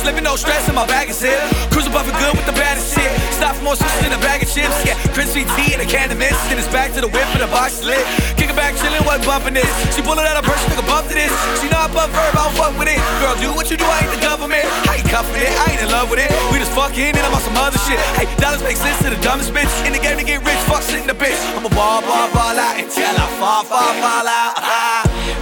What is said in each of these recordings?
just living no stress in my bag is here. Cruising buffing good with the baddest shit. Stop for more sushi than a bag of chips. Yeah, crispy tea and a can of mist. Then it's back to the whip and the box lit. Kicking back, chilling, what bumping this. She pulling out a purse, nigga bump to this. She know I bump verb, I don't fuck with it. Girl, do what you do, I ain't the government. I ain't cuffing it, I ain't in love with it. We just fucking and I'm on some other shit. Hey, dollars make sense to the dumbest bitch. In the game to get rich, fuck sitting the bitch. I'm a ball, ball, ball out until I fall, fall, fall out.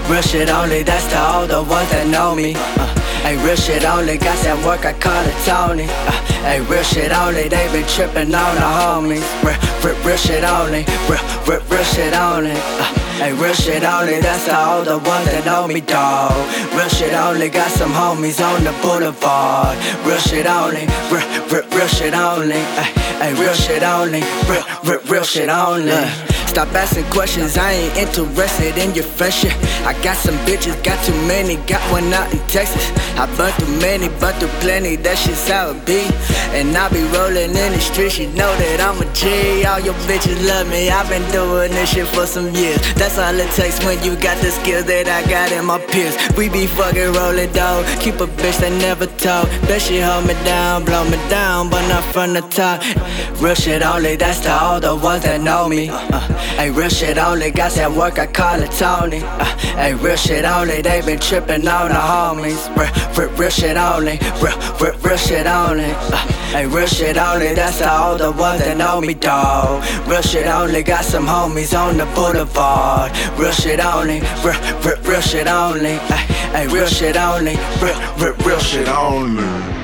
Real shit only, that's to all the ones that know me. Uh, Hey, real shit only, got that work, I call it Tony. Uh, hey, real shit only, they been tripping on the homies. Real, real, real shit only, real, real, real shit only. Uh, hey, real shit only, that's the ones that know me, dawg. Real shit only, got some homies on the boulevard. Real shit only, real, real, real shit only. Hey, real shit only, real, real, real shit only. Stop asking questions, I ain't interested in your friendship. I got some bitches, got too many, got one out in Texas. I burnt through many, burnt through plenty, that shit's how it be. And I be rolling in the streets, you know that I'm a G. All your bitches love me, I've been doing this shit for some years. That's all it takes when you got the skills that I got in my peers. We be fucking rolling dog, keep a bitch that never talk. Bet she hold me down, blow me down, but not from the top. Real shit only, that's to all the ones that know me. Uh, real shit only, got that work, I call it Tony. Uh, real shit only, they been tripping on the homies. Real, real, real shit only, real, real, real shit only. Uh, hey, real shit only, that's all the ones that know me, dawg. Real shit only, got some homies on the boulevard. Real shit only, real, real, real shit only. Hey, hey, real shit only, real, real, real shit only.